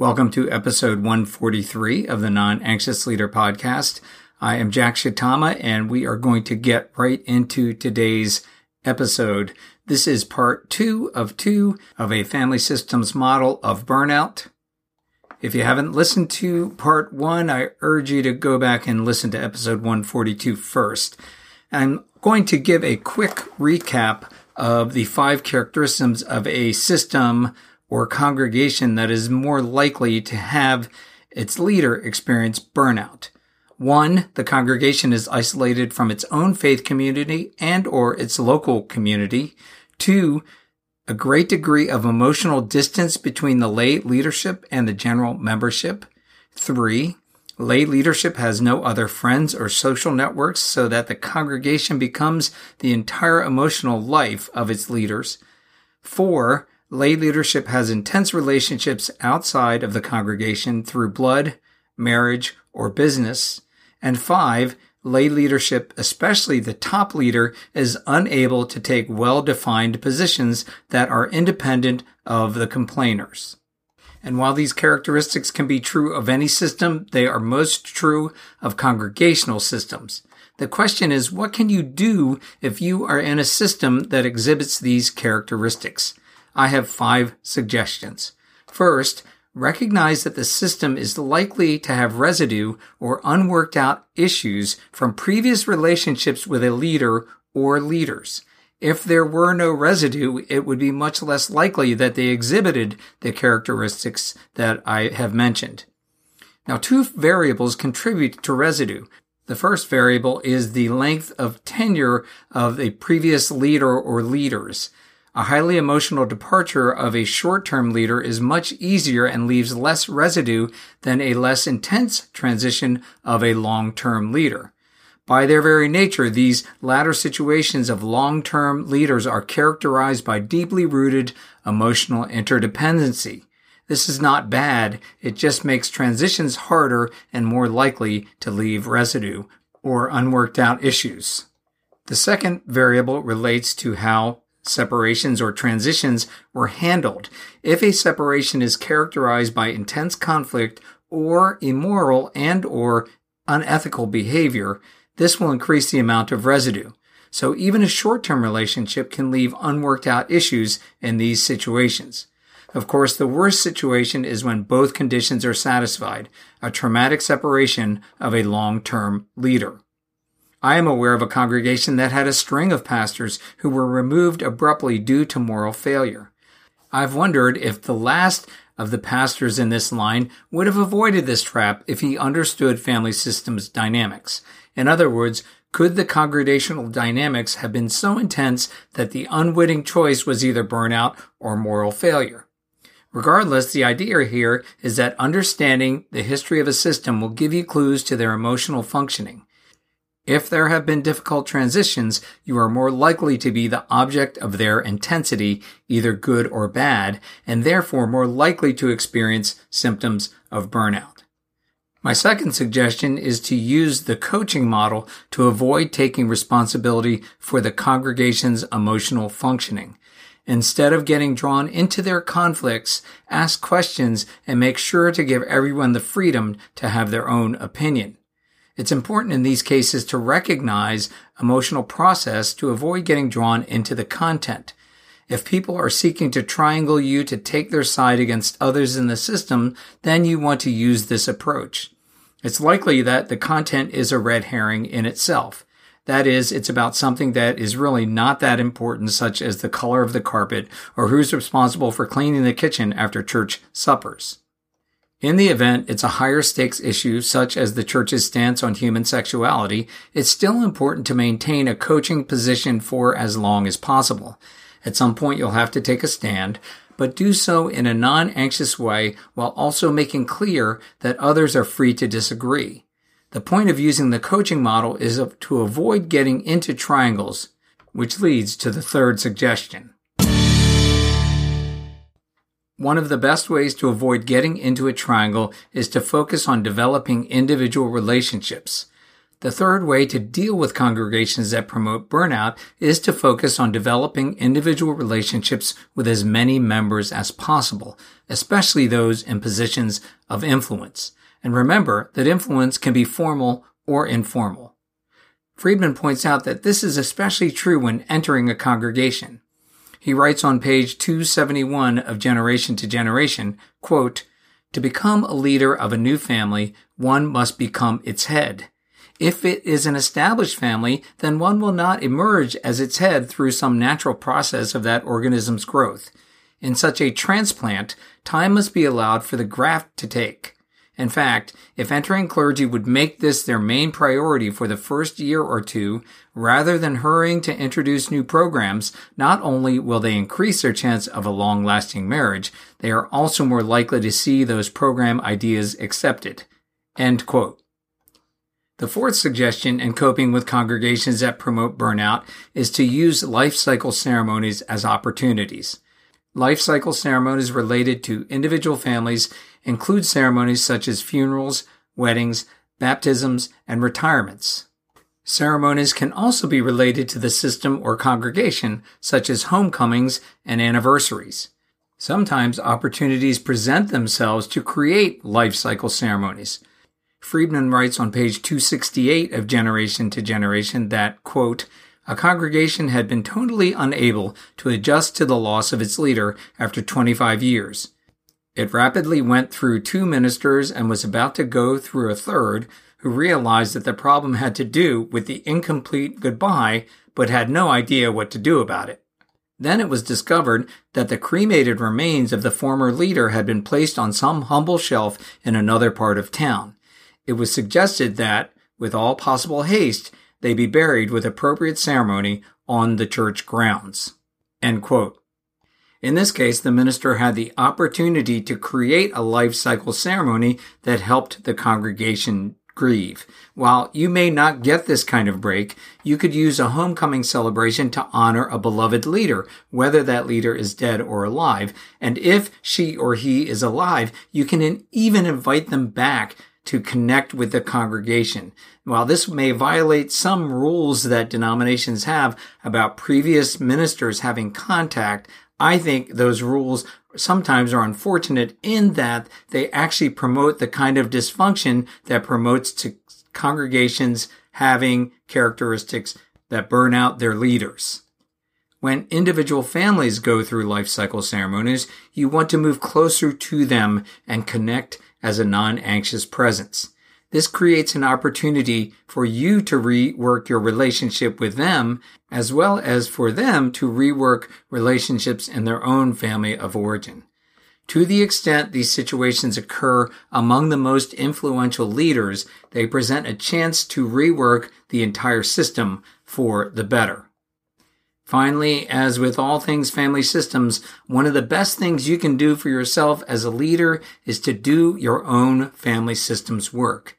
Welcome to episode 143 of the Non Anxious Leader podcast. I am Jack Shitama and we are going to get right into today's episode. This is part two of two of a family systems model of burnout. If you haven't listened to part one, I urge you to go back and listen to episode 142 first. I'm going to give a quick recap of the five characteristics of a system or congregation that is more likely to have its leader experience burnout. One, the congregation is isolated from its own faith community and or its local community. Two, a great degree of emotional distance between the lay leadership and the general membership. Three, lay leadership has no other friends or social networks so that the congregation becomes the entire emotional life of its leaders. Four, Lay leadership has intense relationships outside of the congregation through blood, marriage, or business. And five, lay leadership, especially the top leader, is unable to take well-defined positions that are independent of the complainers. And while these characteristics can be true of any system, they are most true of congregational systems. The question is, what can you do if you are in a system that exhibits these characteristics? I have five suggestions. First, recognize that the system is likely to have residue or unworked out issues from previous relationships with a leader or leaders. If there were no residue, it would be much less likely that they exhibited the characteristics that I have mentioned. Now, two variables contribute to residue. The first variable is the length of tenure of a previous leader or leaders. A highly emotional departure of a short-term leader is much easier and leaves less residue than a less intense transition of a long-term leader. By their very nature, these latter situations of long-term leaders are characterized by deeply rooted emotional interdependency. This is not bad. It just makes transitions harder and more likely to leave residue or unworked out issues. The second variable relates to how separations or transitions were handled. If a separation is characterized by intense conflict or immoral and or unethical behavior, this will increase the amount of residue. So even a short-term relationship can leave unworked out issues in these situations. Of course, the worst situation is when both conditions are satisfied, a traumatic separation of a long-term leader. I am aware of a congregation that had a string of pastors who were removed abruptly due to moral failure. I've wondered if the last of the pastors in this line would have avoided this trap if he understood family systems dynamics. In other words, could the congregational dynamics have been so intense that the unwitting choice was either burnout or moral failure? Regardless, the idea here is that understanding the history of a system will give you clues to their emotional functioning. If there have been difficult transitions, you are more likely to be the object of their intensity, either good or bad, and therefore more likely to experience symptoms of burnout. My second suggestion is to use the coaching model to avoid taking responsibility for the congregation's emotional functioning. Instead of getting drawn into their conflicts, ask questions and make sure to give everyone the freedom to have their own opinion. It's important in these cases to recognize emotional process to avoid getting drawn into the content. If people are seeking to triangle you to take their side against others in the system, then you want to use this approach. It's likely that the content is a red herring in itself. That is, it's about something that is really not that important, such as the color of the carpet or who's responsible for cleaning the kitchen after church suppers. In the event it's a higher stakes issue, such as the church's stance on human sexuality, it's still important to maintain a coaching position for as long as possible. At some point, you'll have to take a stand, but do so in a non-anxious way while also making clear that others are free to disagree. The point of using the coaching model is to avoid getting into triangles, which leads to the third suggestion. One of the best ways to avoid getting into a triangle is to focus on developing individual relationships. The third way to deal with congregations that promote burnout is to focus on developing individual relationships with as many members as possible, especially those in positions of influence. And remember that influence can be formal or informal. Friedman points out that this is especially true when entering a congregation. He writes on page 271 of Generation to Generation, quote, To become a leader of a new family, one must become its head. If it is an established family, then one will not emerge as its head through some natural process of that organism's growth. In such a transplant, time must be allowed for the graft to take. In fact, if entering clergy would make this their main priority for the first year or two, rather than hurrying to introduce new programs, not only will they increase their chance of a long lasting marriage, they are also more likely to see those program ideas accepted. End quote. The fourth suggestion in coping with congregations that promote burnout is to use life cycle ceremonies as opportunities. Life cycle ceremonies related to individual families include ceremonies such as funerals, weddings, baptisms, and retirements. Ceremonies can also be related to the system or congregation, such as homecomings and anniversaries. Sometimes opportunities present themselves to create life cycle ceremonies. Friedman writes on page 268 of Generation to Generation that, quote, a congregation had been totally unable to adjust to the loss of its leader after 25 years. It rapidly went through two ministers and was about to go through a third who realized that the problem had to do with the incomplete goodbye but had no idea what to do about it. Then it was discovered that the cremated remains of the former leader had been placed on some humble shelf in another part of town. It was suggested that, with all possible haste, they be buried with appropriate ceremony on the church grounds. In this case, the minister had the opportunity to create a life cycle ceremony that helped the congregation grieve. While you may not get this kind of break, you could use a homecoming celebration to honor a beloved leader, whether that leader is dead or alive. And if she or he is alive, you can even invite them back to connect with the congregation. While this may violate some rules that denominations have about previous ministers having contact, I think those rules sometimes are unfortunate in that they actually promote the kind of dysfunction that promotes to congregations having characteristics that burn out their leaders. When individual families go through life cycle ceremonies, you want to move closer to them and connect as a non-anxious presence. This creates an opportunity for you to rework your relationship with them, as well as for them to rework relationships in their own family of origin. To the extent these situations occur among the most influential leaders, they present a chance to rework the entire system for the better. Finally, as with all things family systems, one of the best things you can do for yourself as a leader is to do your own family systems work.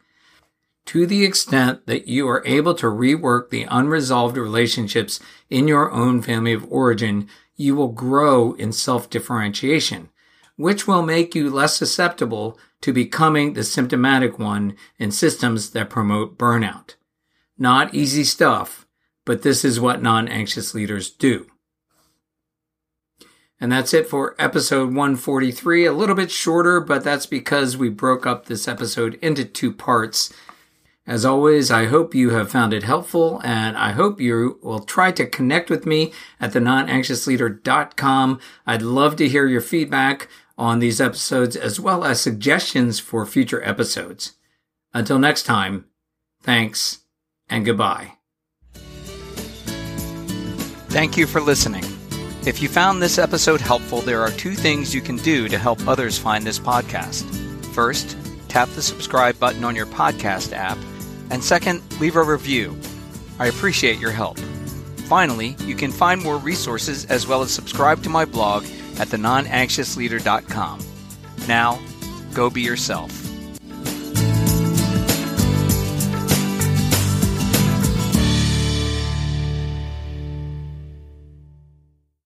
To the extent that you are able to rework the unresolved relationships in your own family of origin, you will grow in self-differentiation, which will make you less susceptible to becoming the symptomatic one in systems that promote burnout. Not easy stuff, but this is what non-anxious leaders do. And that's it for episode 143. A little bit shorter, but that's because we broke up this episode into two parts. As always, I hope you have found it helpful and I hope you will try to connect with me at the nonanxiousleader.com. I'd love to hear your feedback on these episodes as well as suggestions for future episodes. Until next time, thanks and goodbye. Thank you for listening. If you found this episode helpful, there are two things you can do to help others find this podcast. First, tap the subscribe button on your podcast app, and second, leave a review. I appreciate your help. Finally, you can find more resources as well as subscribe to my blog at thenonanxiousleader.com. Now, go be yourself.